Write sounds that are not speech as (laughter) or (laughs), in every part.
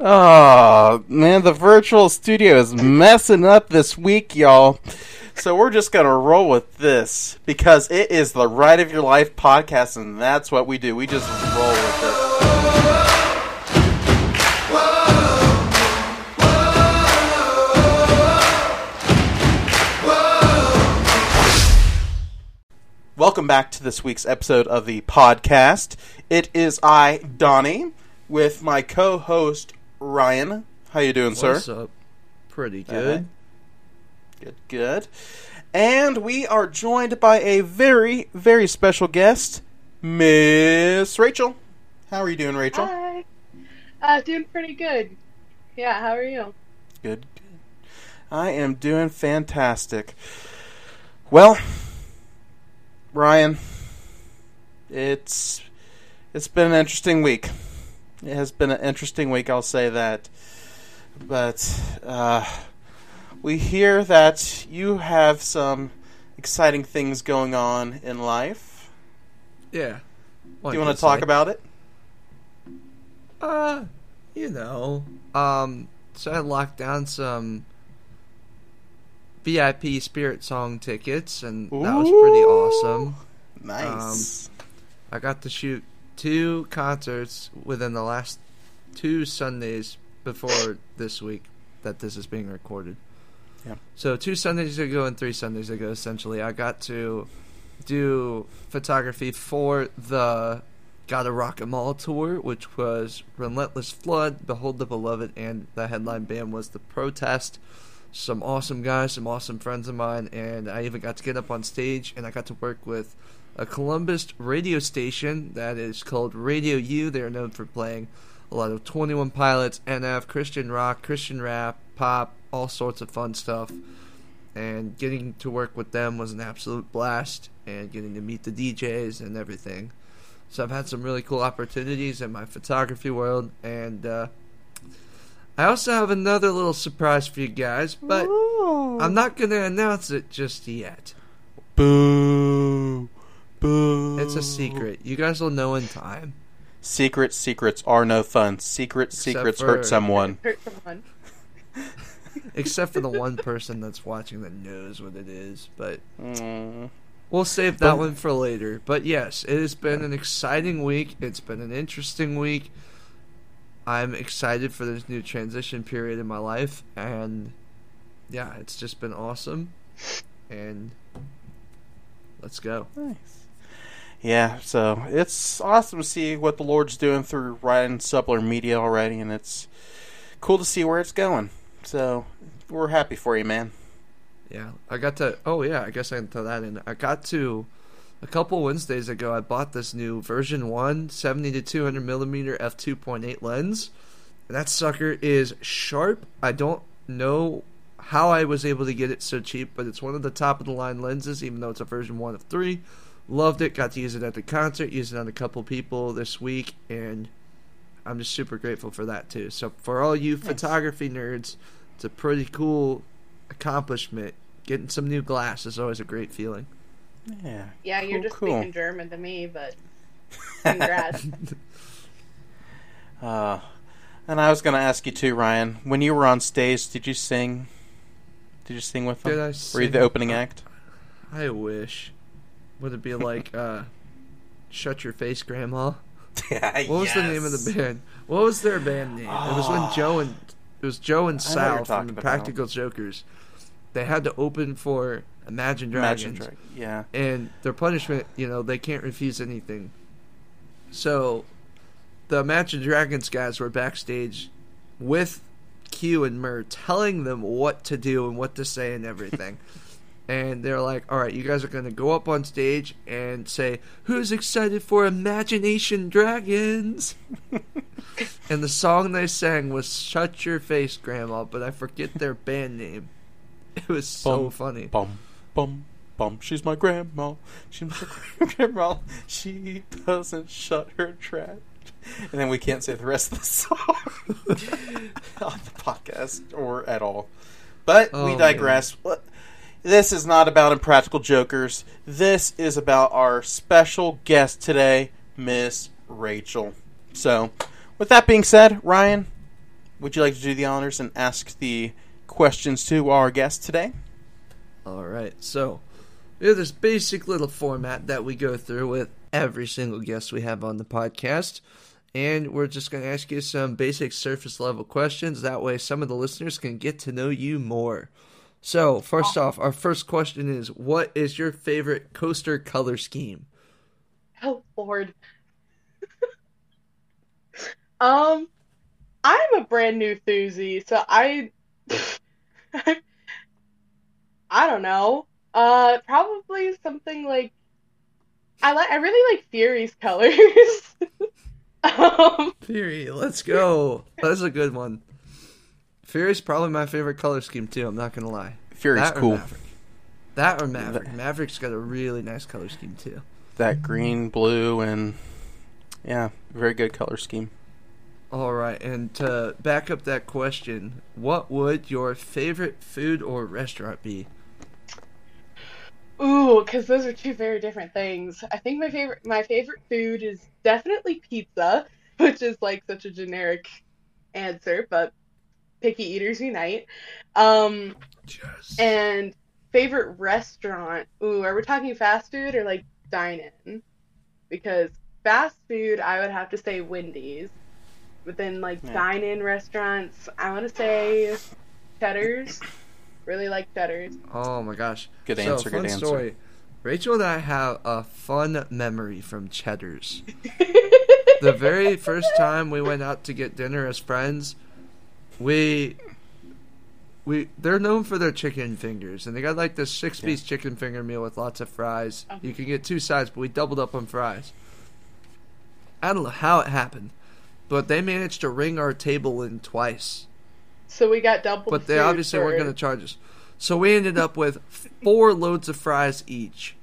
Oh, man, the virtual studio is messing up this week, y'all. So we're just to roll with this because it is the Ride of Your Life podcast, and that's what we do. We just roll with it. Welcome back to this week's episode of the podcast. It is I, Donnie, with my co-host Ryan. How you doing, sir? What's up? Pretty good. Good, good. And we are joined by a very, very special guest, Miss Rachel. How are you doing, Rachel? Hi. Uh, doing pretty good. Yeah, how are you? Good, good. I am doing fantastic. Well, Ryan, it's it's been an interesting week. It has been an interesting week, I'll say that. But uh, we hear that you have some exciting things going on in life. Yeah. Do you want to talk about it? Uh, you know, um, so I locked down some VIP Spirit Song tickets, and that was pretty awesome. Nice. I got to shoot two concerts within the last two Sundays before this week that this is being recorded. Yeah. So two Sundays ago and three Sundays ago, essentially, I got to do photography for the Gotta Rock 'Em All tour, which was Relentless Flood, Behold the Beloved, and the headline band was The Protest. Some awesome guys, some awesome friends of mine, and I even got to get up on stage and I got to work with a Columbus radio station that is called Radio U. They are known for playing a lot of 21 Pilots, NF, Christian rock, Christian rap, pop, all sorts of fun stuff. And getting to work with them was an absolute blast, and getting to meet the DJs and everything. So I've had some really cool opportunities in my photography world, and uh, I also have another little surprise for you guys, but I'm not going to announce it just yet. Boo. Boo. It's a secret. You guys will know in time. Secret secrets are no fun. Secret Except secrets for- hurt someone. (laughs) Hurt someone. Except for the one person that's watching that knows what it is, but Mm. we'll save that But- one for later. But yes, it has been an exciting week. It's been an interesting week. I'm excited for this new transition period in my life, and yeah, it's just been awesome. And let's go. Nice. Yeah, so it's awesome to see what the Lord's doing through Ryan Suppler Media already, and it's cool to see where it's going. So we're happy for you, man. Yeah, I got to. Oh yeah, I guess I can throw that in. I got to a couple Wednesdays ago. I bought this new version one 70 to 200 millimeter f 2.8 lens. And that sucker is sharp. I don't know how I was able to get it so cheap, but it's one of the top of the line lenses, even though it's a version one of three. Loved it. Got to use it at the concert. Used it on a couple people this week, and I'm just super grateful for that too. So for all you photography nerds, it's a pretty cool accomplishment. Getting some new glass is always a great feeling. Yeah. Yeah, you're just cool. speaking German to me, but congrats. (laughs) Uh, and I was going to ask you too, Ryan. When you were on stage, did you sing? Did you sing with them? Did I Were you the opening act? I wish. Would it be like (laughs) uh, "Shut Your Face, Grandma"? (laughs) What was the name of the band? What was their band name? It was when Joe and it was Joe and I know what you're Sal from the about. Practical Jokers. They had to open for Imagine Dragons. Imagine Yeah. and their punishment, you know, they can't refuse anything. So, the Imagine Dragons guys were backstage with Q and Murr, telling them what to do and what to say and everything. (laughs) and they're like, "All right, you guys are going to go up on stage and say who's excited for Imagination Dragons." (laughs) and the song they sang was "Shut Your Face, Grandma," but I forget their band name. It was so Bum, funny. Bum, bum, bum. She's my grandma. She's my (laughs) grandma. She doesn't shut her trap. And then we can't say the rest of the song (laughs) on the podcast or at all. But we Oh, digress. What- This is not about Impractical Jokers. This is about our special guest today, Miss Rachel. So, with that being said, Ryan, would you like to do the honors and ask the questions to our guest today? All right. So, we have this basic little format that we go through with every single guest we have on the podcast. And we're just going to ask you some basic surface level questions. That way, some of the listeners can get to know you more. So, first off, our first question is What is your favorite coaster color scheme? Oh Lord. (laughs) um, I'm a brand new thoosie, so I, (laughs) I don't know. Uh, probably something like I like. I really like Fury's colors. (laughs) um, Fury, let's go. That's a good one. Fury's probably my favorite color scheme, too. I'm not going to lie. Fury's That cool. Maverick. That or Maverick. Maverick's got a really nice color scheme, too. That green, blue, and yeah, very good color scheme. All right, and to back up that question, what would your favorite food or restaurant be? ooh, because those are two very different things. I think my favorite my favorite food is definitely pizza, (laughs) which is like such a generic answer, but picky eaters unite. Um, Yes. and favorite restaurant. Ooh, are we talking fast food or like dine in? Because fast food, I would have to say Wendy's. But then like Yeah. dine in restaurants, I want to say Cheddar's. Really like Cheddar's. Oh my gosh. Good so, answer, good fun answer. story. Rachel and I have a fun memory from Cheddar's. (laughs) the very first time we went out to get dinner as friends, we we they're known for their chicken fingers, and they got like this six piece chicken finger meal with lots of fries. Uh-huh. You can get two sides, but we doubled up on fries. I don't know how it happened, but they managed to ring our table in twice. so we got double. But they food obviously weren't going to charge us. So we ended up with four (laughs) loads of fries each,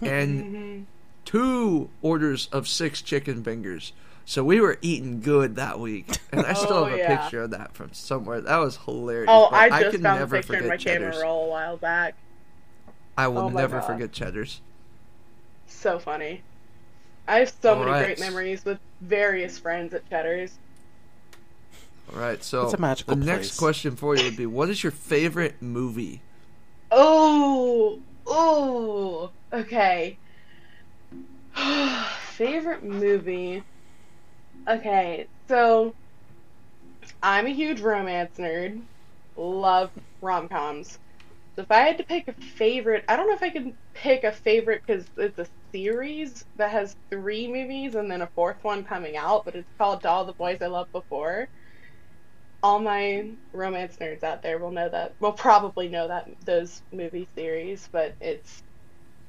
and (laughs) two orders of six chicken fingers. So we were eating good that week, and I still Oh, have a yeah. picture of that from somewhere. That was hilarious. Oh, I just can found a picture in forget my camera roll a while back. I will Oh never God. forget Cheddar's. So funny. I have so many Alright. great memories with various friends at Cheddar's. All right, so It's a magical the next question for you would be: What is your favorite movie? Oh, oh, okay. (sighs) Favorite movie. Okay, so I'm a huge romance nerd. Love rom coms. So if I had to pick a favorite, I don't know if I can pick a favorite because it's a series that has three movies and then a fourth one coming out, but it's called To All the Boys I Loved Before. All my romance nerds out there will know that. Will probably know that those movie series, but it's.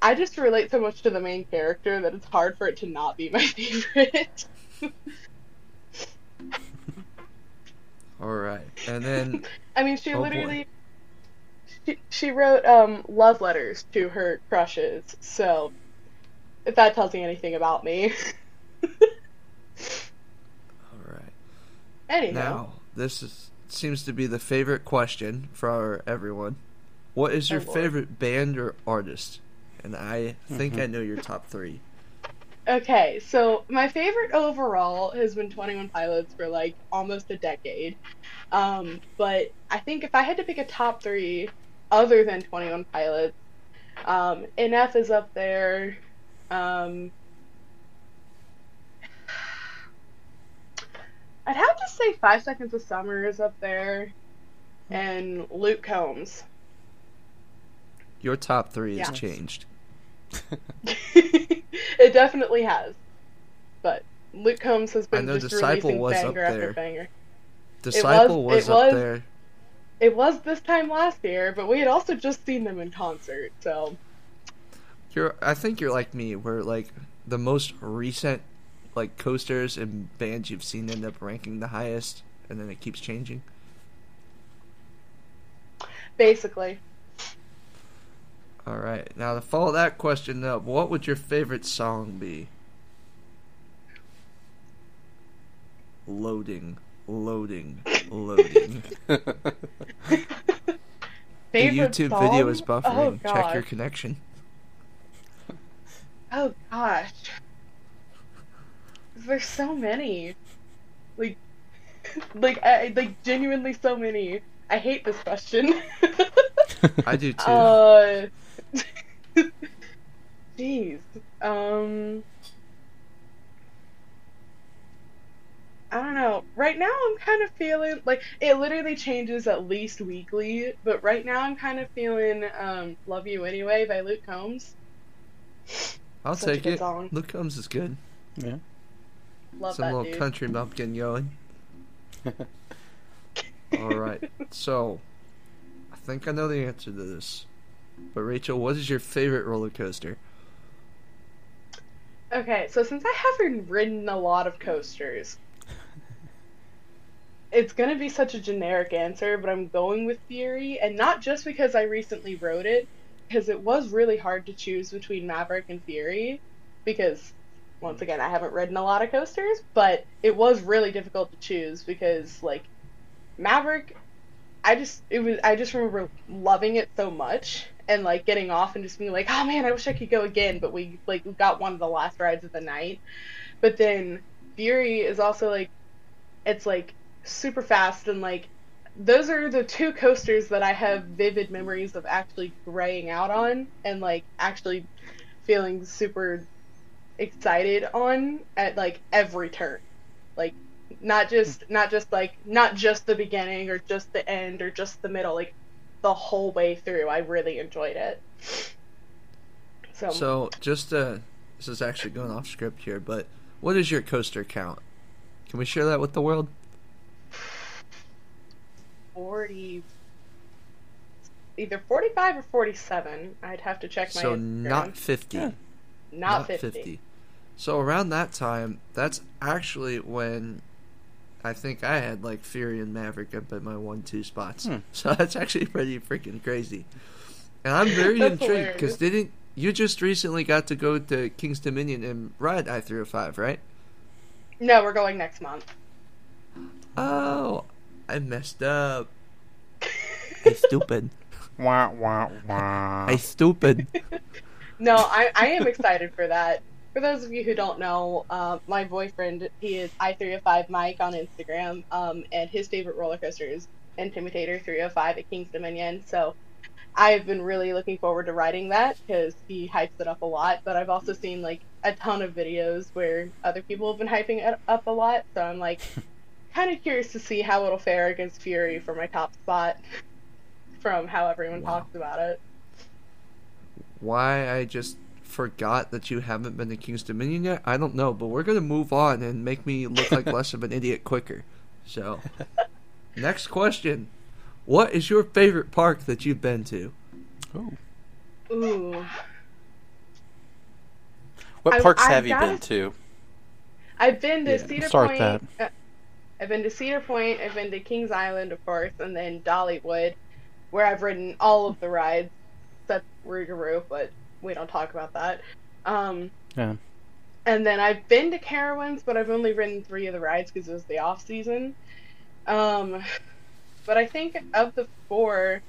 I just relate so much to the main character that it's hard for it to not be my (laughs) favorite. (laughs) All right, and then I mean, she Oh, boy. literally she, she wrote um love letters to her crushes. So, if that tells you anything about me. all right. Anyhow, Now, this is, seems to be the favorite question for everyone. What is your Oh, favorite band or artist? And I think Mhm. I know your top three. Okay, so my favorite overall has been Twenty One Pilots for like almost a decade. Um, but I think if I had to pick a top three other than Twenty One Pilots, um, NF is up there. Um, I'd have to say Five Seconds of Summer is up there, and Luke Combs. Your top three has changed. (laughs) (laughs) it definitely has, but Luke Combs has been just Disciple releasing was up banger after banger. Disciple was- was, it up was- there. It was this time last year, but we had also just seen them in concert, so You're, I think you're like me, where like the most recent like coasters and bands you've seen end up ranking the highest, and then it keeps changing. basically. All right. Now to follow that question up, what would your favorite song be? Loading, loading, loading. (laughs) the YouTube song? video is Oh, buffering. Check your connection. Oh gosh. There's so many. Like (laughs) like I like genuinely so many. I hate this question. (laughs) I do too. uh, (laughs) jeez. Um, I don't know. Right now, I'm kind of feeling like it literally changes at least weekly. But right now, I'm kind of feeling um, "Love You Anyway" by Luke Combs. I'll such take it. song. Luke Combs is good. Yeah. Love Some that little dude. country bumpkin going. (laughs) All right. So, I think I know the answer to this. But Rachel, what is your favorite roller coaster? Okay, so since I haven't ridden a lot of coasters, it's gonna be such a generic answer, but I'm going with Fury, and not just because I recently rode it, because it was really hard to choose between Maverick and Fury, because once again I haven't ridden a lot of coasters, but it was really difficult to choose because like Maverick, I just it was I just remember loving it so much and like getting off and just being like, oh man, I wish I could go again, but we like we got one of the last rides of the night. But then Fury is also like, it's like super fast and like those are the two coasters that I have vivid memories of actually graying out on and like actually feeling super excited on at like every turn. Like not just not just like not just the beginning or just the end or just the middle, like the whole way through. I really enjoyed it. So, So, just uh, this is actually going off script here, but what is your coaster count? Can we share that with the world? 40 either 45 or 47. I'd have to check my So, Instagram. not 50. Yeah. not, 50. So around that time, that's actually when I think I had like Fury and Maverick up at my one-two spots. Hmm. (laughs) So that's actually pretty freaking crazy. And I'm very (laughs) intrigued because didn't you just recently got to go to King's Dominion and ride I three hundred five, right? No, we're going next month. Oh, I messed up. (laughs) I stupid. Wah, wah, wah. I stupid. No, I, I am excited for that. For those of you who don't know, uh, my boyfriend, he is i305 Mike on Instagram, um, and his favorite roller coaster is Intimidator 305 at King's Dominion. So I've been really looking forward to riding that because he hypes it up a lot. But I've also seen like a ton of videos where other people have been hyping it up a lot. So I'm like (laughs) kind of curious to see how it'll fare against Fury for my top spot from how everyone Wow. talks about it. Why I just forgot that you haven't been to King's Dominion yet, I don't know, but we're gonna move on and make me look like less of an (laughs) idiot quicker. So, next question: What is your favorite park that you've been to? Ooh. Ooh. What I- parks I have you gotta- been to? I've been to Yeah, Cedar start Point. that. uh, I've been to Cedar Point. I've been to Kings Island, of course, and then Dollywood, where I've ridden all of the rides except Rougarou, but we don't talk about that. Um, Yeah. and then I've been to Carowinds, but I've only ridden three of the rides because it was the off season. Um, but I think of the four,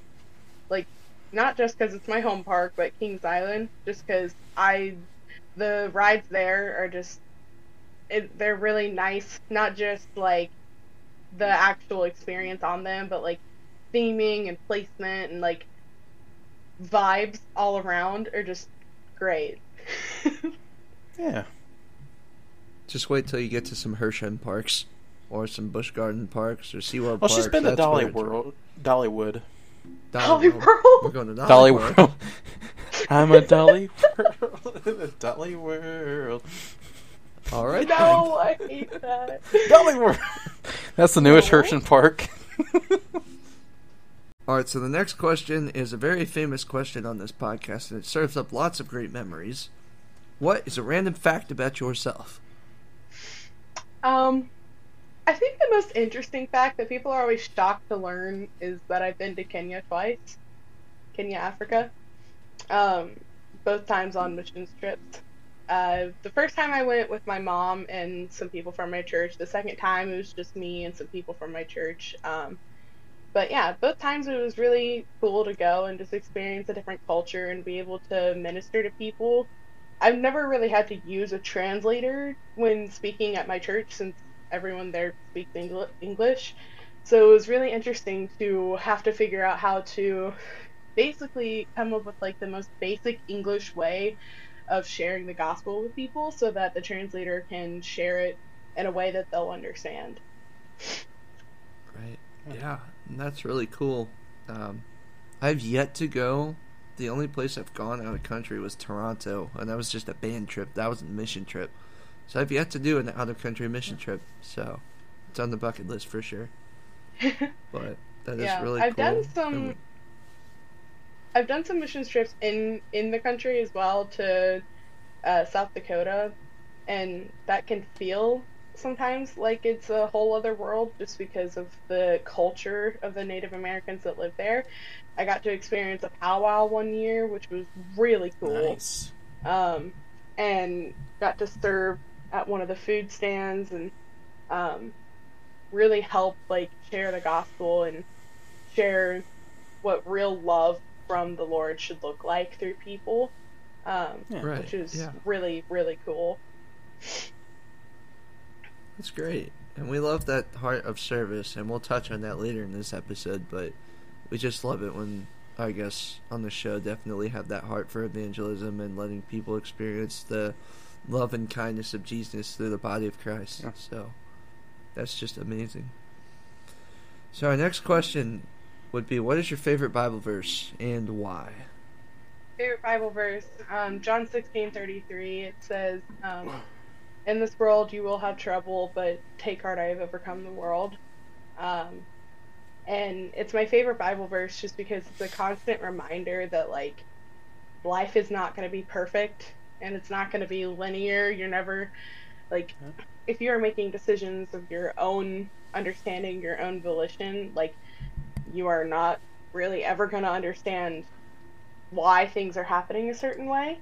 like, not just because it's my home park, but Kings Island, just because I, the rides there are just, it, they're really nice. Not just like the actual experience on them, but like theming and placement and like vibes all around are just great. Yeah. Just wait till you get to some Herschend parks, or some Busch Garden parks, or SeaWorld Well, oh, parks. she's been to That's where Dolly World. Dollywood. Dolly World. World. We're going to Dolly, Dolly World. World. I'm a Dolly (laughs) World. in (laughs) a Dolly World. All right. No, I hate that. Dolly World. (laughs) That's the newest Aw. Hershey Park. All right, so the next question is a very famous question on this podcast, and it serves up lots of great memories. What is a random fact about yourself? Um, I think the most interesting fact that people are always shocked to learn is that I've been to Kenya twice, Kenya, Africa. Um, both times on missions trips. Uh, the first time I went with my mom and some people from my church. The second time it was just me and some people from my church. Um, but yeah, both times it was really cool to go and just experience a different culture and be able to minister to people. I've never really had to use a translator when speaking at my church since everyone there speaks English. So it was really interesting to have to figure out how to basically come up with like the most basic English way of sharing the gospel with people so that the translator can share it in a way that they'll understand. Right. Yeah, that's really cool. Um, I've yet to go. The only place I've gone out of country was Toronto, and that was just a band trip. That was a mission trip. So I've yet to do an out of country mission trip. So it's on the bucket list for sure. (laughs) But that is Yeah, really I've cool. done some- I've done some mission trips in in the country as well to uh, South Dakota, and that can feel sometimes like it's a whole other world just because of the culture of the Native Americans that live there. I got to experience a powwow one year, which was really cool. Nice. um, and got to serve at one of the food stands and um, really help like share the gospel and share what real love from the Lord should look like through people, um, Yeah. Right. which is yeah. really really cool. That's great. And we love that heart of service, and we'll touch on that later in this episode, but we just love it when, I guess, on the show, definitely have that heart for evangelism and letting people experience the love and kindness of Jesus through the body of Christ. Yeah. So that's just amazing. So, our next question would be What is your favorite Bible verse and why? favorite Bible verse, um, John sixteen thirty three. It says, um, "In this world you will have trouble, but take heart, I have overcome the world." Um, and it's my favorite Bible verse just because it's a constant reminder that like life is not going to be perfect and it's not going to be linear. You're never like if you are making decisions of your own understanding, your own volition, like you are not really ever going to understand why things are happening a certain way.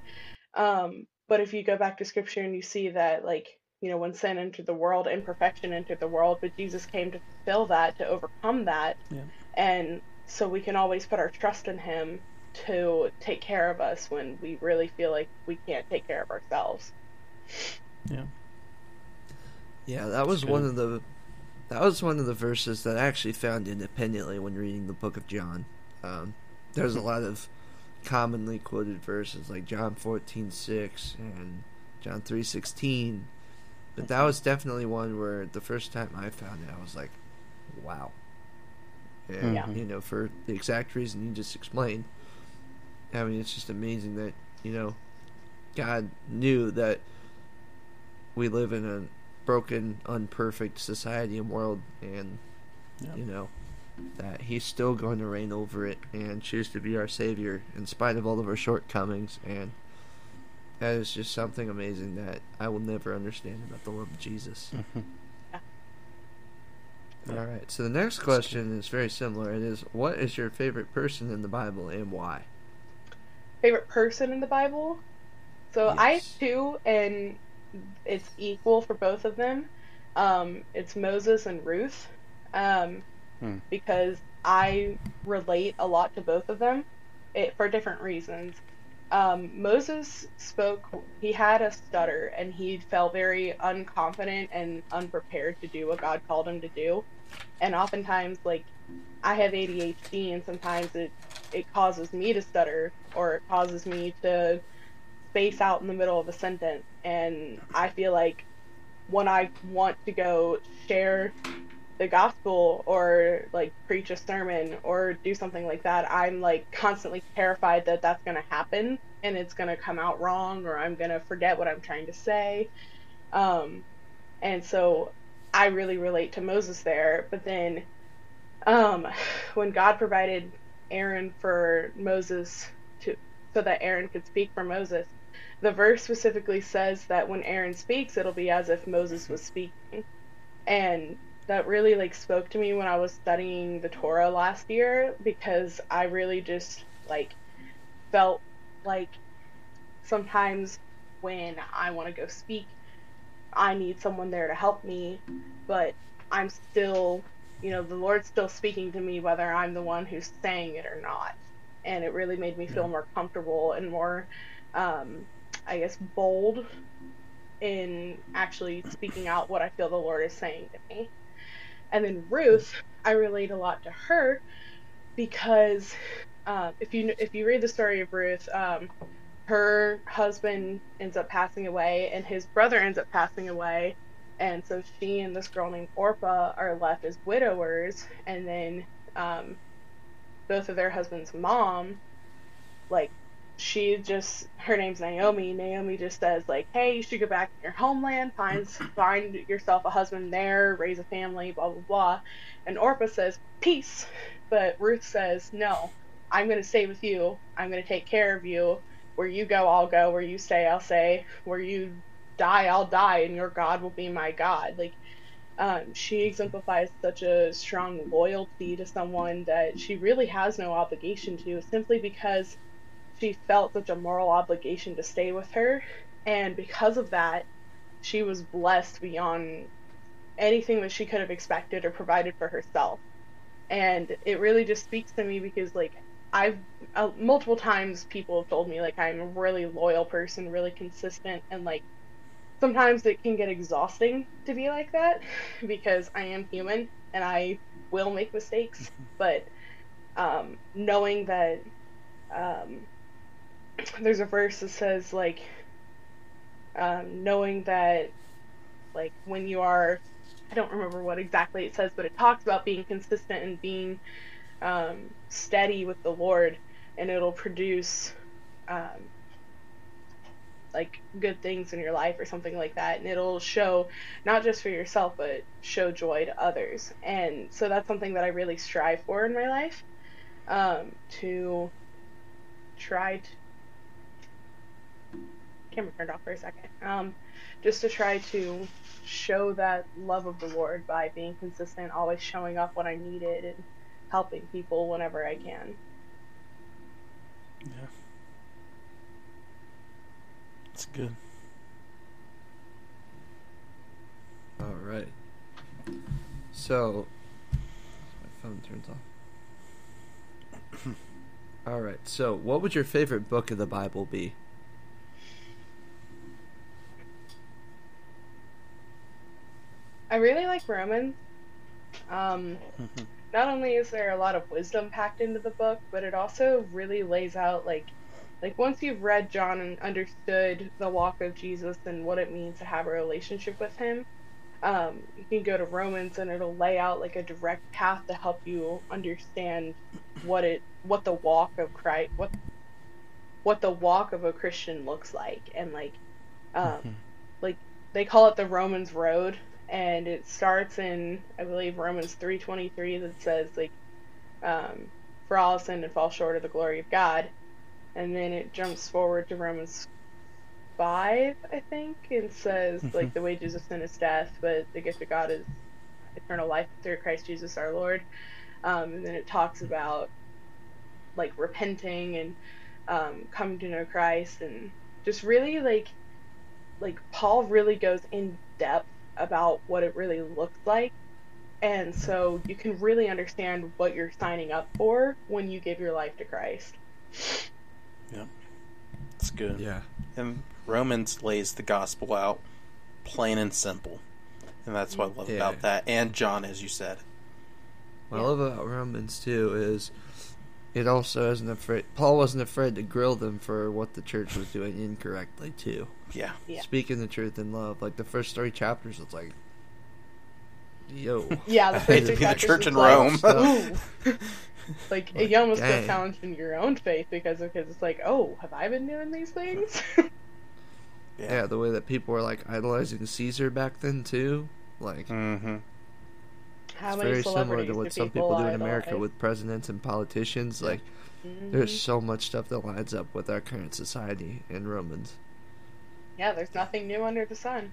Um, but if you go back to scripture and you see that, like, you know, when sin entered the world, imperfection entered the world, but Jesus came to fulfill that, to overcome that. Yeah. And so we can always put our trust in Him to take care of us when we really feel like we can't take care of ourselves. Yeah, Yeah, that was one of the that was one of the verses that I actually found independently when reading the book of John. Um, there's a lot of commonly quoted verses like John fourteen six and John three sixteen, but that was definitely one where the first time I found it, I was like, "Wow!" And Yeah. you know, for the exact reason you just explained. I mean, it's just amazing that you know, God knew that we live in a broken, unperfect society and world, and Yeah. you know that He's still going to reign over it and choose to be our Savior in spite of all of our shortcomings. And that is just something amazing that I will never understand about the love of Jesus. (laughs) Mhm. All right. So the next question is very similar. It is, what is your favorite person in the Bible and why? Favorite person in the Bible? So I Yes. have two, and it's equal for both of them. Um, it's Moses and Ruth, um, Hmm. because I relate a lot to both of them, it, for different reasons. Um, Moses spoke; he had a stutter, and he felt very unconfident and unprepared to do what God called him to do. And oftentimes, like I have ADHD, and sometimes it it causes me to stutter, or it causes me to space out in the middle of a sentence. And I feel like when I want to go share the gospel or like preach a sermon or do something like that, I'm like constantly terrified that that's going to happen and it's going to come out wrong or I'm going to forget what I'm trying to say. Um, and so I really relate to Moses there. But then um, when God provided Aaron for Moses to so that Aaron could speak for Moses, the verse specifically says that when Aaron speaks, it'll be as if Moses was speaking. And that really like spoke to me when I was studying the Torah last year because I really just like felt like sometimes when I want to go speak, I need someone there to help me, but I'm still, you know, the Lord's still speaking to me whether I'm the one who's saying it or not. And it really made me feel more comfortable and more, um, I guess, bold in actually speaking out what I feel the Lord is saying to me. And then Ruth, I relate a lot to her because um, if you if you read the story of Ruth, um, her husband ends up passing away, and his brother ends up passing away, and so she and this girl named Orpah are left as widowers, and then um, both of their husbands' mom, like she just her name's Naomi. Naomi just says like, "Hey, you should go back to your homeland, find find yourself a husband there, raise a family, blah blah blah." And Orpah says, "Peace," but Ruth says, "No, I'm going to stay with you. I'm going to take care of you. Where you go, I'll go. Where you stay, I'll stay. Where you die, I'll die, and your God will be my God." Like um, she exemplifies such a strong loyalty to someone that she really has no obligation to, simply because she felt such a moral obligation to stay with her. And because of that, she was blessed beyond anything that she could have expected or provided for herself. And it really just speaks to me because, like, I've uh, multiple times people have told me, like, I'm a really loyal person, really consistent, and, like, sometimes it can get exhausting to be like that (laughs) because I am human and I will make mistakes. (laughs) But um, knowing that um, there's a verse that says like um, knowing that like when you are I don't remember what exactly it says, but it talks about being consistent and being um, steady with the Lord, and it'll produce um, like good things in your life or something like that, and it'll show not just for yourself but show joy to others. And so that's something that I really strive for in my life um, to try to camera turned off for a second. Um, just to try to show that love of the Lord by being consistent, always showing up when I need it, and helping people whenever I can. Yeah. It's good. All right. So, my phone turns off. (clears throat) All right. So, what would your favorite book of the Bible be? I really like Romans. Um, not only is there a lot of wisdom packed into the book, but it also really lays out like like once you've read John and understood the walk of Jesus and what it means to have a relationship with him, um, you can go to Romans and it'll lay out like a direct path to help you understand what it what the walk of Christ what what the walk of a Christian looks like. And like um, like they call it the Romans road and it starts in I believe Romans 3:23 that says like um, for all sin and fall short of the glory of God. And then it jumps forward to Romans 5 I think and says like the wages of sin is death but the gift of God is eternal life through Christ Jesus our Lord. Um, and then it talks about like repenting and um, coming to know Christ and just really like like Paul really goes in depth about what it really looked like. And so you can really understand what you're signing up for when you give your life to Christ. Yep. It's good. Yeah. And Romans lays the gospel out plain and simple. And that's what I love Yeah. about that. And John, as you said. What Yeah. I love about Romans too is it also isn't afraid. Paul wasn't afraid to grill them for what the church was doing incorrectly too. Yeah. Yeah. Speaking the truth in love, like the first three chapters, it's like, yo, (laughs) Yeah, the Hate first (laughs) to be the church in Rome. Ooh. (laughs) like Like, you almost dang. feel challenged in your own faith because because it's like, oh, have I been doing these things? yeah, the way that people were like idolizing Caesar back then too, like. Mm-hmm. How it's many very similar to what some people do in idolize? America with presidents and politicians. Like, Mhm. there's so much stuff that lines up with our current society in Romans. Yeah, there's nothing new under the sun.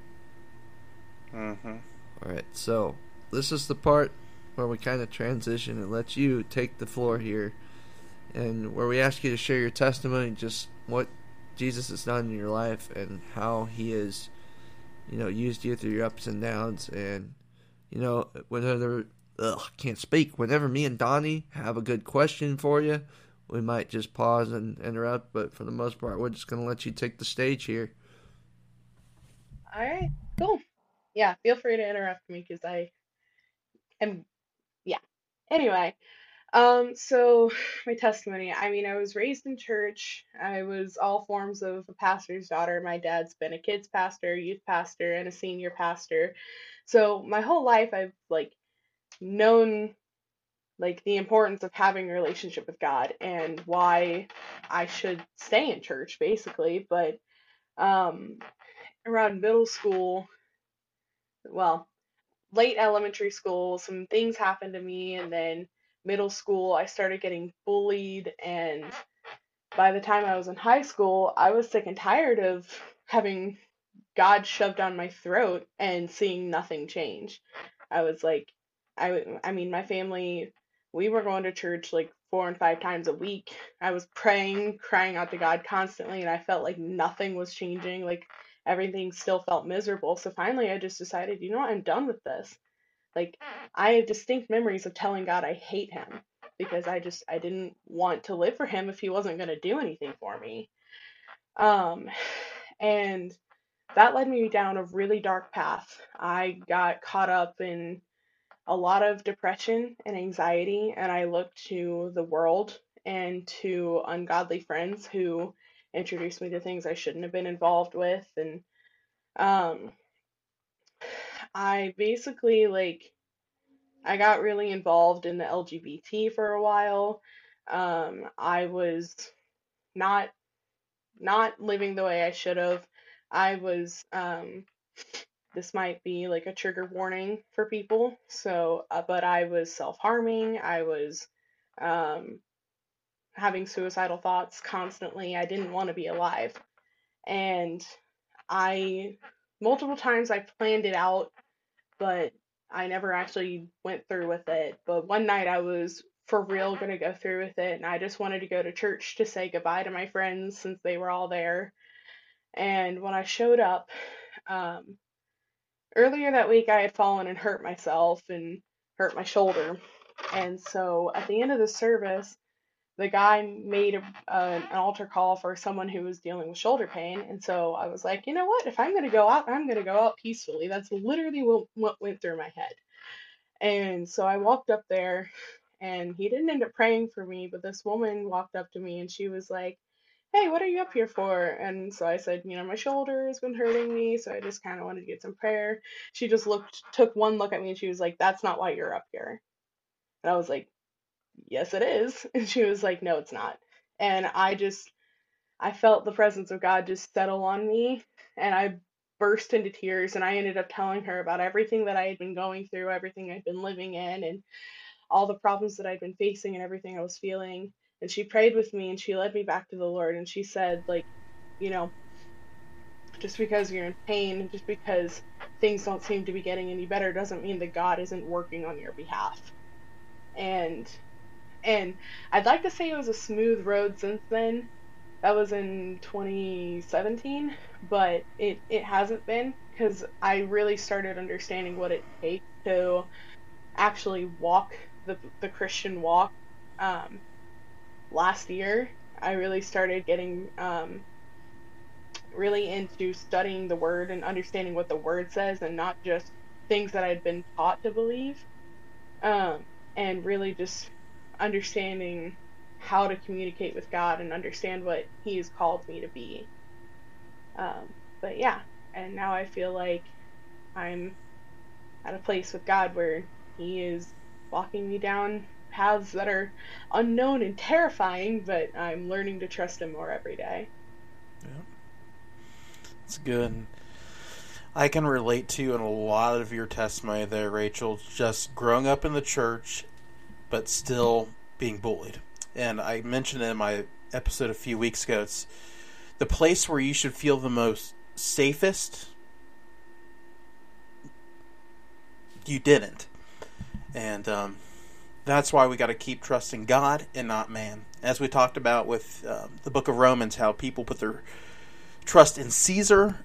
Mm-hmm. All right, so this is the part where we kind of transition and let you take the floor here, and where we ask you to share your testimony, just what Jesus has done in your life and how He has, you know, used you through your ups and downs. And you know, whenever ugh, can't speak, whenever me and Donnie have a good question for you, we might just pause and interrupt. But for the most part, we're just gonna let you take the stage here. All right, cool. Yeah, feel free to interrupt me because I am, yeah. Anyway, um, so (sighs) my testimony. I mean, I was raised in church. I was all forms of a pastor's daughter. My dad's been a kids pastor, youth pastor, and a senior pastor. So my whole life, I've like known like the importance of having a relationship with God and why I should stay in church, basically. But um, around middle school, well, late elementary school, some things happened to me, and then middle school, I started getting bullied. And by the time I was in high school, I was sick and tired of having God shoved down my throat and seeing nothing change. I was like, I, I mean, my family, we were going to church like four and five times a week. I was praying, crying out to God constantly, and I felt like nothing was changing. Like everything still felt miserable. So finally, I just decided, you know what, I'm done with this. Like I have distinct memories of telling God I hate him because I just I didn't want to live for him if he wasn't going to do anything for me. Um (sighs) and that led me down a really dark path. I got caught up in a lot of depression and anxiety and I looked to the world and to ungodly friends who introduced me to things I shouldn't have been involved with and um I basically like I got really involved in the LGBT for a while. Um, I was not not living the way I should have. I was um, this might be like a trigger warning for people. So, uh, but I was self-harming. I was um, having suicidal thoughts constantly. I didn't want to be alive. And I multiple times I planned it out, but I never actually went through with it. But one night I was for real going to go through with it, and I just wanted to go to church to say goodbye to my friends since they were all there. And when I showed up, um, earlier that week I had fallen and hurt myself and hurt my shoulder. And so at the end of the service, the guy made a, uh, an altar call for someone who was dealing with shoulder pain. And so I was like, you know what? If I'm going to go out, I'm going to go out peacefully. That's literally what, what went through my head. And so I walked up there, and he didn't end up praying for me, but this woman walked up to me and she was like, hey, what are you up here for? And so I said, you know, my shoulder has been hurting me, so I just kind of wanted to get some prayer. She just looked, took one look at me, and she was like, that's not why you're up here. And I was like, yes, it is. (laughs) And she was like, no, it's not. And I just, I felt the presence of God just settle on me, and I burst into tears. And I ended up telling her about everything that I had been going through, everything I'd been living in, and all the problems that I'd been facing, and everything I was feeling. And she prayed with me, and she led me back to the Lord. And she said, like, you know, just because you're in pain, just because things don't seem to be getting any better, doesn't mean that God isn't working on your behalf. And and I'd like to say it was a smooth road since then. That was in 2017, but it, it hasn't been because I really started understanding what it takes to actually walk the, the Christian walk um, last year. I really started getting um, really into studying the Word and understanding what the Word says and not just things that I'd been taught to believe. Um, and really just understanding how to communicate with God and understand what He has called me to be. Um, but yeah, and now I feel like I'm at a place with God where He is walking me down paths that are unknown and terrifying, but I'm learning to trust Him more every day. Yeah. It's good. I can relate to you in a lot of your testimony there, Rachel, just growing up in the church but still being bullied. And I mentioned in my episode a few weeks ago, it's the place where you should feel the most safest. You didn't. And um, that's why we got to keep trusting God and not man. As we talked about with um, the book of Romans, how people put their trust in Caesar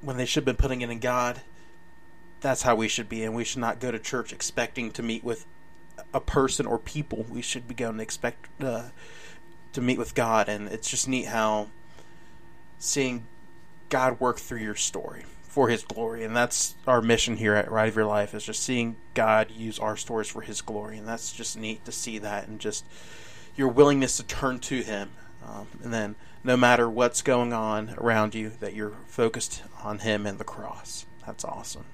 when they should have been putting it in God. That's how we should be, and we should not go to church expecting to meet with a person or people, we should be going to expect uh, to meet with God. And it's just neat how seeing God work through your story for His glory, and that's our mission here at Ride of Your Life is just seeing God use our stories for His glory, and that's just neat to see that, and just your willingness to turn to Him, um, and then no matter what's going on around you, that you're focused on Him and the cross. That's awesome.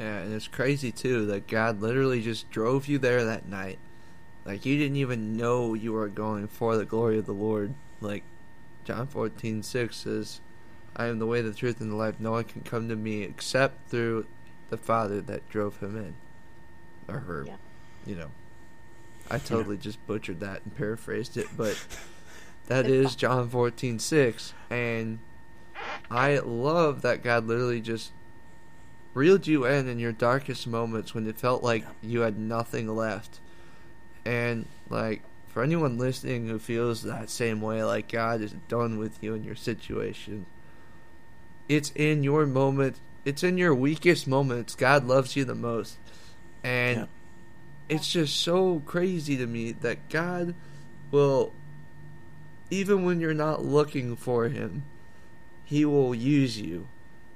Yeah, and it's crazy too that God literally just drove you there that night. Like you didn't even know you were going for the glory of the Lord. Like John fourteen six says, I am the way, the truth, and the life. No one can come to me except through the Father that drove him in. Or her. Yeah. You know. I totally just butchered that and paraphrased it, but (laughs) that is It's is John fourteen six and I love that God literally just reeled you in in your darkest moments when it felt like you had nothing left. And like for anyone listening who feels that same way, like God is done with you in your situation, it's in your moment. It's in your weakest moments. God loves you the most, and Yeah. it's just so crazy to me that God will, even when you're not looking for Him, He will use you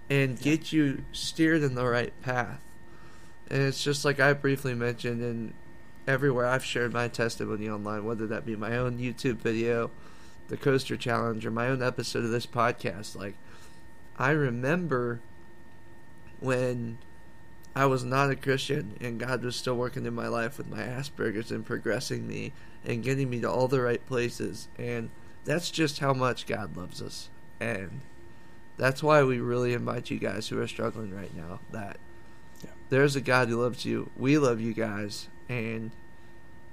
and get you steered in the right path. And it's just like I briefly mentioned, and everywhere I've shared my testimony online, whether that be my own YouTube video, the Coaster Challenge, or my own episode of this podcast. Like, I remember when I was not a Christian and God was still working in my life with my Asperger's and progressing me and getting me to all the right places. And that's just how much God loves us. And that's why we really invite you guys who are struggling right now that Yeah. there's a God who loves you. We love you guys. And,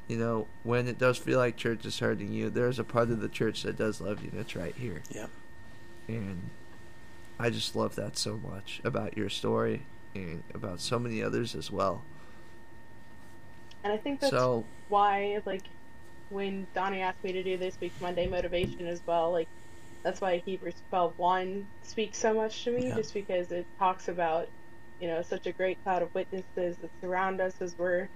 you know, when it does feel like church is hurting you, there's a part of the church that does love you, and it's right here. Yep. And I just love that so much about your story and about so many others as well. And I think that's So, why, like, when Donnie asked me to do this week's Monday motivation as well, like, that's why Hebrews 12:1 speaks so much to me, Yeah. just because it talks about, you know, such a great cloud of witnesses that surround us as we're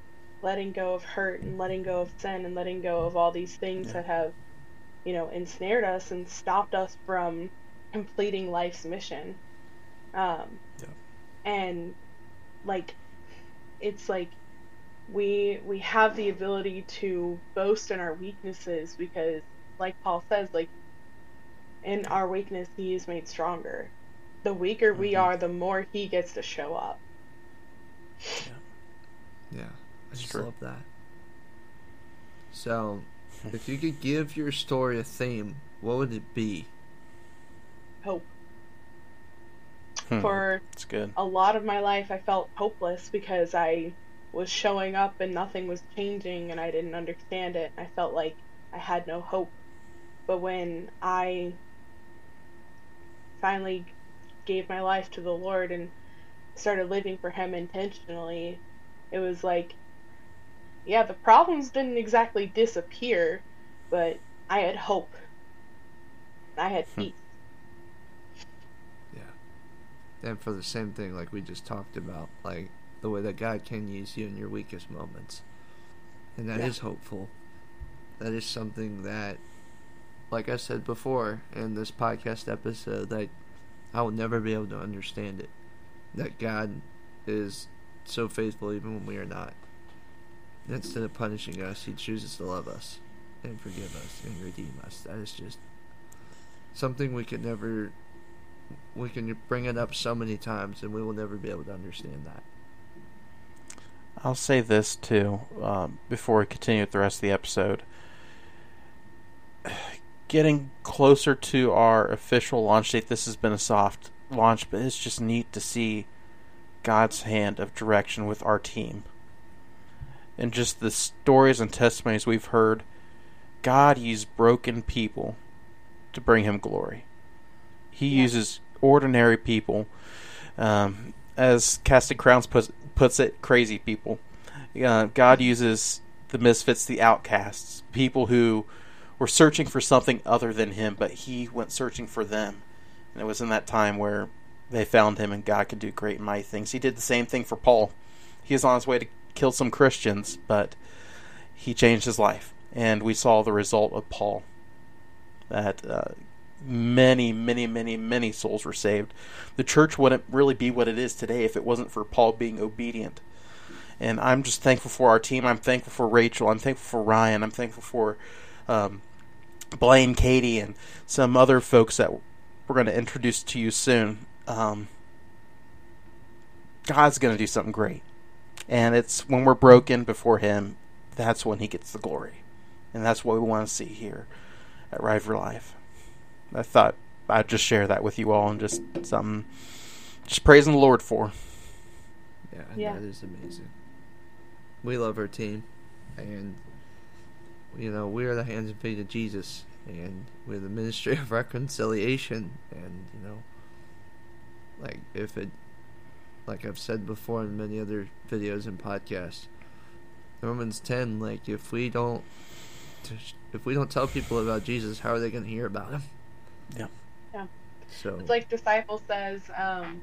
letting go of hurt and letting go of sin and letting go of all these things Yeah. that have, you know, ensnared us and stopped us from completing life's mission. Um, Yeah. and like, it's like we we have the ability to boast in our weaknesses because like Paul says like in our weakness he is made stronger. The weaker we Mhm. are, the more he gets to show up. yeah, I It's just true. love that. So, (laughs) if you could give your story a theme, what would it be? Hope. Hmm. For It's good. a lot of my life I felt hopeless because I was showing up and nothing was changing and I didn't understand it. I felt like I had no hope. But when I finally gave my life to the Lord and started living for Him intentionally, it was like, yeah, the problems didn't exactly disappear, but I had hope. I had Hmm. peace. Yeah. And for the same thing, like we just talked about, like the way that God can use you in your weakest moments. And that is Yeah. hopeful. That is something that, like I said before in this podcast episode, that I will never be able to understand it. That God is so faithful even when we are not. Instead of punishing us, He chooses to love us and forgive us and redeem us. That is just something we could never we can bring it up so many times and we will never be able to understand that. I'll say this too um, before we continue with the rest of the episode. Getting closer to our official launch date, this has been a soft launch, but it's just neat to see God's hand of direction with our team. And just the stories and testimonies we've heard, God used broken people to bring Him glory. He Yeah. uses ordinary people, um, as Casting Crowns puts, puts it, crazy people. Uh, God uses the misfits, the outcasts, people who were searching for something other than Him, but He went searching for them. And it was in that time where they found Him and God could do great and mighty things. He did the same thing for Paul. He was on his way to kill some Christians, but he changed his life. And we saw the result of Paul. That uh, many, many, many, many souls were saved. The church wouldn't really be what it is today if it wasn't for Paul being obedient. And I'm just thankful for our team. I'm thankful for Rachel. I'm thankful for Ryan. I'm thankful for um, Blaine, Katie, and some other folks that we're going to introduce to you soon. Um, God's going to do something great. And it's when we're broken before Him, that's when He gets the glory. And that's what we want to see here at Ride for Life. I thought I'd just share that with you all and just something, just praising the Lord for. Yeah, Yeah. that is amazing. We love our team, and you know we are the hands and feet of Jesus, and we're the ministry (laughs) of reconciliation. And you know, like if it, like I've said before in many other videos and podcasts, Romans ten, like if we don't, if we don't tell people about Jesus, how are they going to hear about him? Yeah. Yeah. So It's like disciple says, um,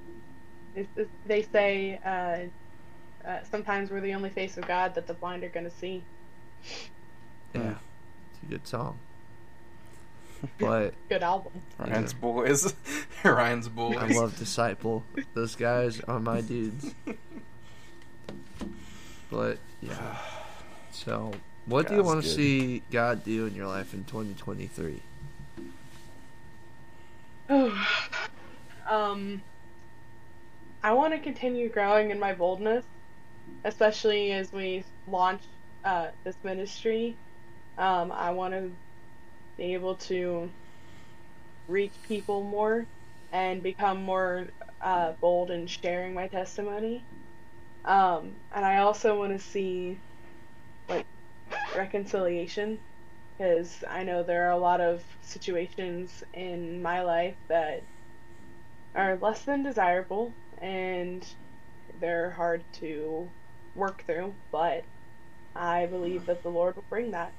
it's, it's, they say, uh, uh, sometimes we're the only face of God that the blind are going to see. Yeah, it's a good song. (laughs) But Good album. Ryan's boys. (laughs) Ryan's boys. I love Disciple. Those guys are my dudes. But yeah. So, what do you want to see God do in your life in 2023? (sighs) um, I want to continue growing in my boldness, especially as we launch uh, this ministry. Um, I want to be able to reach people more and become more uh, bold in sharing my testimony. Um, and I also want to see like reconciliation because I know there are a lot of situations in my life that are less than desirable and they're hard to work through, but I believe that the Lord will bring that.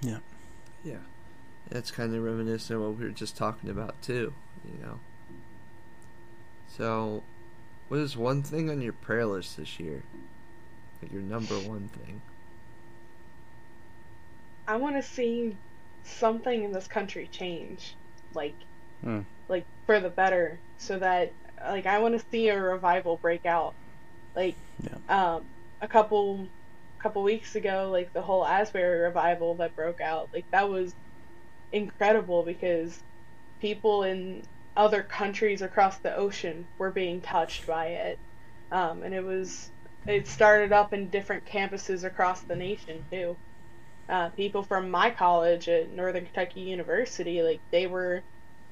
Yeah. Yeah. That's kind of reminiscent of what we were just talking about, too, you know? So, what is one thing on your prayer list this year? Like your number one thing? I want to see something in this country change, like, Hmm. like for the better, so that like I want to see a revival break out. Like, um, a couple, couple weeks ago, like the whole Asbury revival that broke out, like that was incredible because people in other countries across the ocean were being touched by it, um, and it was it started up in different campuses across the nation too. Uh, people from my college at Northern Kentucky University, like they were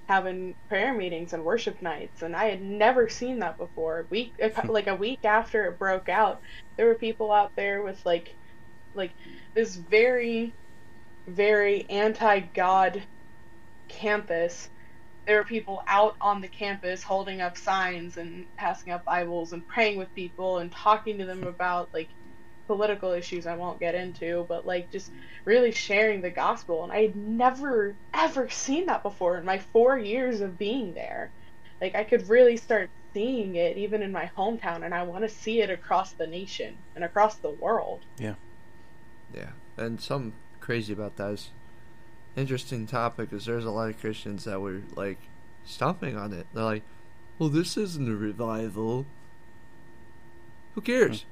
having prayer meetings and worship nights, and I had never seen that before. Week (laughs) like a week after it broke out, there were people out there with like, like this very, very anti-God campus. There were people out on the campus holding up signs and passing out Bibles and praying with people and talking to them (laughs) about like political issues I won't get into, but like just really sharing the gospel. And I had never ever seen that before in my four years of being there. Like I could really start seeing it even in my hometown, and I want to see it across the nation and across the world. Yeah. Yeah. And something crazy about that is interesting topic is there's a lot of Christians that were like stomping on it. They're like, Well this isn't a revival. Who cares?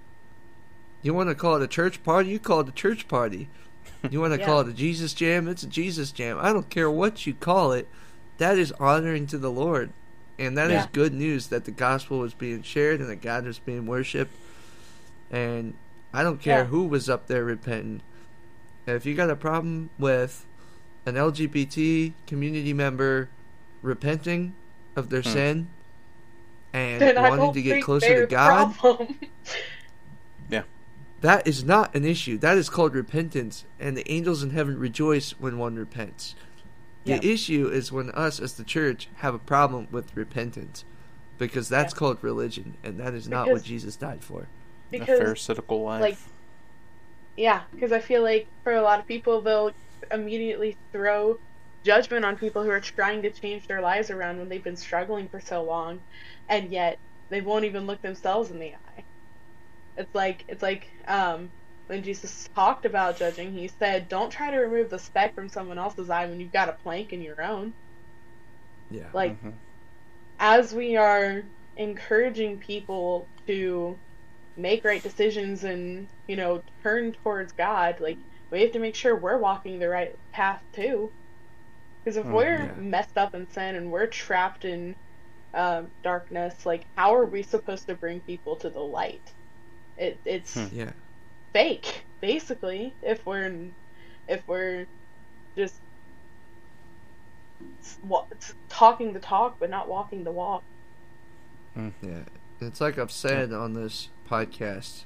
You wanna call it a church party, you call it a church party. You wanna (laughs) Yeah. call it a Jesus jam, it's a Jesus jam. I don't care what you call it. That is honoring to the Lord. And that is Yeah. good news that the gospel was being shared and that God was being worshipped. And I don't care Yeah. who was up there repenting. If you got a problem with an LGBT community member repenting of their Hmm. sin and wanting to get closer to God. (laughs) that is not an issue. That is called repentance, and the angels in heaven rejoice when one repents. The Yeah. issue is when us as the church have a problem with repentance, because that's Yeah. called religion, and that is not what Jesus died for. a because pharisaical life. like, Yeah, because I feel like for a lot of people, they'll immediately throw judgment on people who are trying to change their lives around when they've been struggling for so long, and yet they won't even look themselves in the eye. It's like it's like um, when Jesus talked about judging, he said, "Don't try to remove the speck from someone else's eye when you've got a plank in your own." Yeah. Like Mhm. as we are encouraging people to make right decisions and you know turn towards God, like we have to make sure we're walking the right path too. Because if Mm, we're yeah. messed up in sin and we're trapped in um, darkness, like how are we supposed to bring people to the light? It, it's Hmm. Yeah. fake, basically. If we're if we're just s- talking the talk but not walking the walk. Yeah, it's like I've said on this podcast,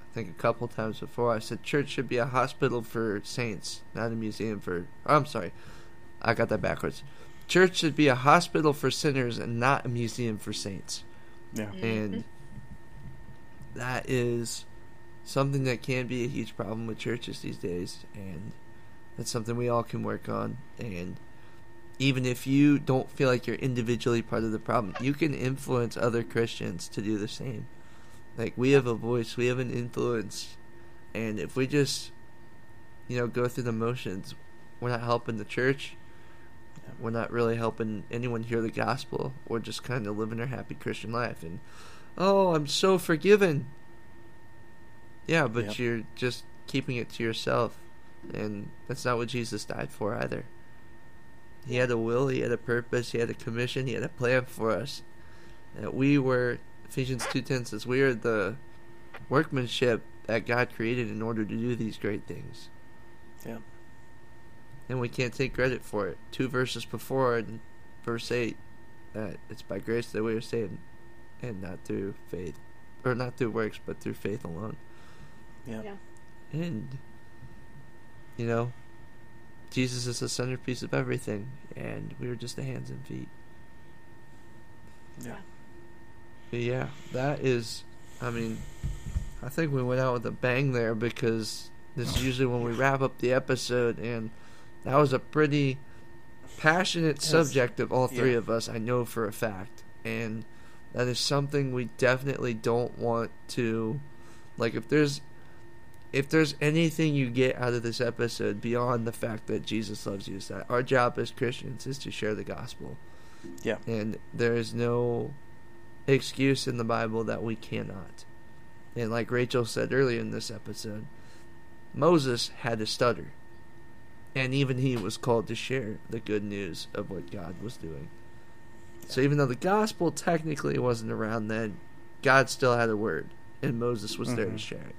I think a couple times before. I said church should be a hospital for saints, not a museum for. I'm sorry, I got that backwards. Church should be a hospital for sinners and not a museum for saints. Yeah. And that is something that can be a huge problem with churches these days, and that's something we all can work on. And even if you don't feel like you're individually part of the problem, you can influence other Christians to do the same. Like we have a voice, we have an influence, and if we just, you know, go through the motions, we're not helping the church. We're not really helping anyone hear the gospel. We're just kind of living our happy Christian life, and oh, I'm so forgiven. Yeah, but Yep. you're just keeping it to yourself, and that's not what Jesus died for either. He had a will, he had a purpose, he had a commission, he had a plan for us. That we were Ephesians two ten says we are the workmanship that God created in order to do these great things. Yeah. And we can't take credit for it. Two verses before in verse eight, that it's by grace that we are saved and not through faith. Or not through works, but through faith alone. Yeah. Yeah. And you know, Jesus is the centerpiece of everything, and we were just the hands and feet. Yeah. But yeah, that is. I mean, I think we went out with a bang there because this is usually when we wrap up the episode, and that was a pretty passionate subject of all three Yeah. of us. I know for a fact, and that is something we definitely don't want to. Like, if there's if there's anything you get out of this episode beyond the fact that Jesus loves you, is that our job as Christians is to share the gospel. Yeah. And there is no excuse in the Bible that we cannot. And like Rachel said earlier in this episode, Moses had a stutter. And even he was called to share the good news of what God was doing. So even though the gospel technically wasn't around then, God still had a word, and Moses was there to Mhm. share it.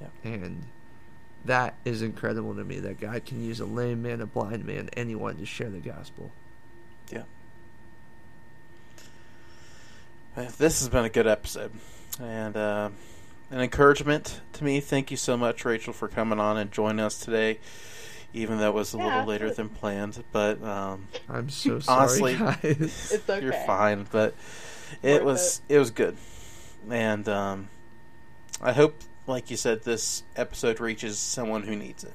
Yeah. And that is incredible to me that God can use a lame man, a blind man, anyone to share the gospel. Yeah. This has been a good episode, and uh, an encouragement to me. Thank you so much, Rachel, for coming on and joining us today, even though it was a Yeah, little later absolutely. than planned. But um, I'm so (laughs) sorry, Honestly, guys. (laughs) It's okay. you're fine. But it Worth was it. was good, and um, I hope, like you said, this episode reaches someone who needs it.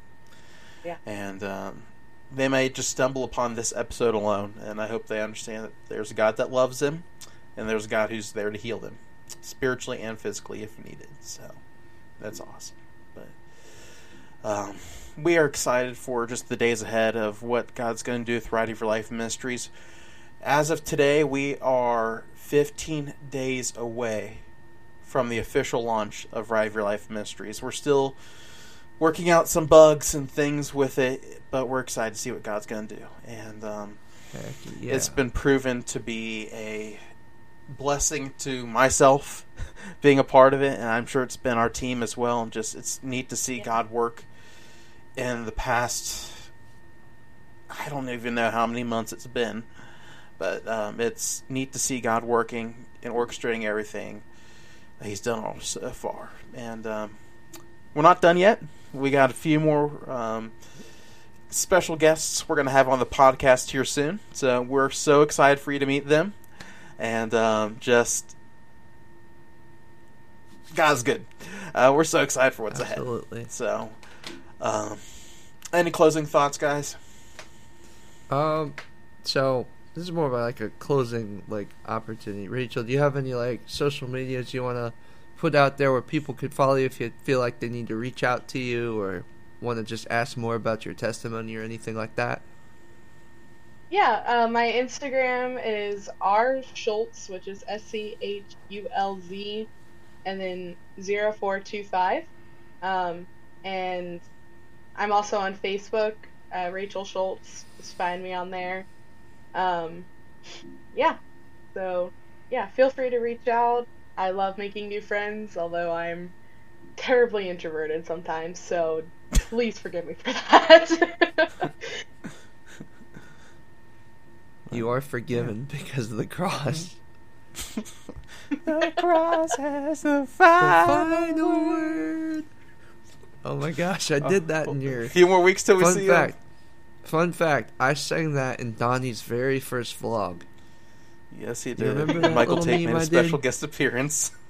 Yeah. And um, they may just stumble upon this episode alone, and I hope they understand that there's a God that loves them, and there's a God who's there to heal them, spiritually and physically if needed. So that's awesome. But um, we are excited for just the days ahead of what God's going to do with Ride of Your Life Ministries. As of today, we are 15 days away from the official launch of Ride of Your Life Ministries. We're still working out some bugs and things with it, but we're excited to see what God's going to do. And um, yeah. it's been proven to be a blessing to myself (laughs) being a part of it, and I'm sure it's been our team as well. And just it's neat to see Yeah. God work in the past. I don't even know how many months it's been, but um, it's neat to see God working and orchestrating everything that He's done all so far. And um, we're not done yet. We got a few more um, special guests we're going to have on the podcast here soon. So we're so excited for you to meet them. And um, just. God's good. Uh, we're so excited for what's ahead. Absolutely. So, um, any closing thoughts, guys? Um, so this is more of like a closing like opportunity. Rachel, do you have any like social medias you want to put out there where people could follow you if you feel like they need to reach out to you or want to just ask more about your testimony or anything like that? Yeah, uh, my Instagram is R Schulz, which is S C H U L Z, and then 0425. Um, and I'm also on Facebook, uh, Rachel Schulz. Just find me on there. Um, yeah, so yeah, feel free to reach out. I love making new friends, although I'm terribly introverted sometimes, so please forgive me for that. (laughs) You are forgiven because of the cross. (laughs) the cross has the The final, final word. Word. Oh my gosh, I oh, did that in your A few more weeks till we fun see fact. him. Fun fact: I sang that in Donnie's very first vlog. Yes, he You did. remember that Michael little Tait meme made a I special guest appearance. (laughs)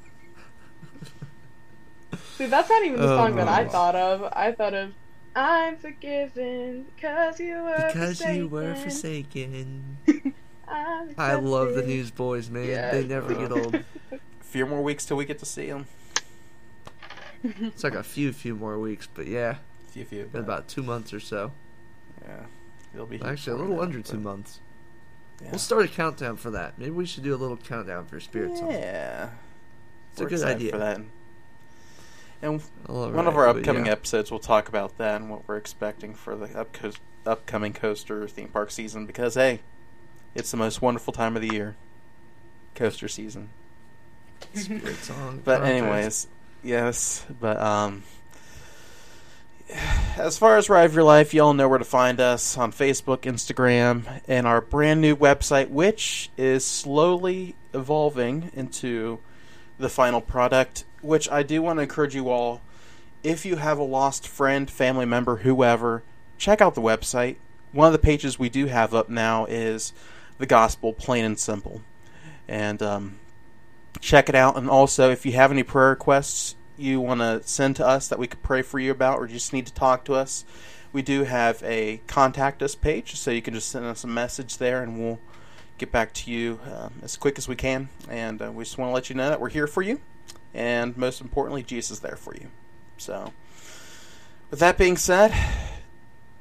See, that's not even the song that I Oh. thought of. I thought of I'm forgiven because you were Because forsaken. you were forsaken. (laughs) I'm love the. Newsboys, man. Yes. They never get old. (laughs) A few more weeks till we get to see him. It's like a few, few more weeks, but yeah, Few, few. in about two months or so. Yeah, he'll be Actually, a little that, under two months. Yeah. We'll start a countdown for that. Maybe we should do a little countdown for Spirit Song. Yeah, It's a We're good idea. for that. And All one of our upcoming yeah. episodes, we'll talk about that and what we're expecting for the up- upcoming coaster theme park season. Because hey, it's the most wonderful time of the year, coaster season. Spirit Song. But anyways, yes. But um, as far as Ride of Your Life, y'all know where to find us on Facebook, Instagram, and our brand new website, which is slowly evolving into the final product. Which I do want to encourage you all, if you have a lost friend, family member, whoever, check out the website. One of the pages we do have up now is the gospel, plain and simple, and um, check it out. And also, if you have any prayer requests you want to send to us that we could pray for you about, or just need to talk to us, we do have a contact us page, so you can just send us a message there, and we'll get back to you um, as quick as we can. And uh, we just want to let you know that we're here for you, and most importantly, Jesus is there for you. So, with that being said,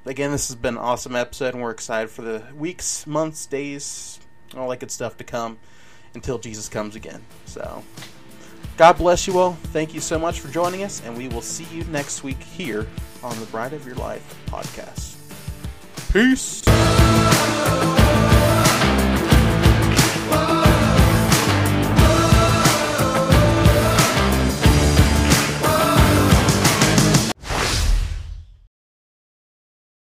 again, this has been an awesome episode, and we're excited for the weeks, months, days, all that good stuff to come until Jesus comes again. So, God bless you all. Thank you so much for joining us, and we will see you next week here on the Ride of Your Life podcast. Peace.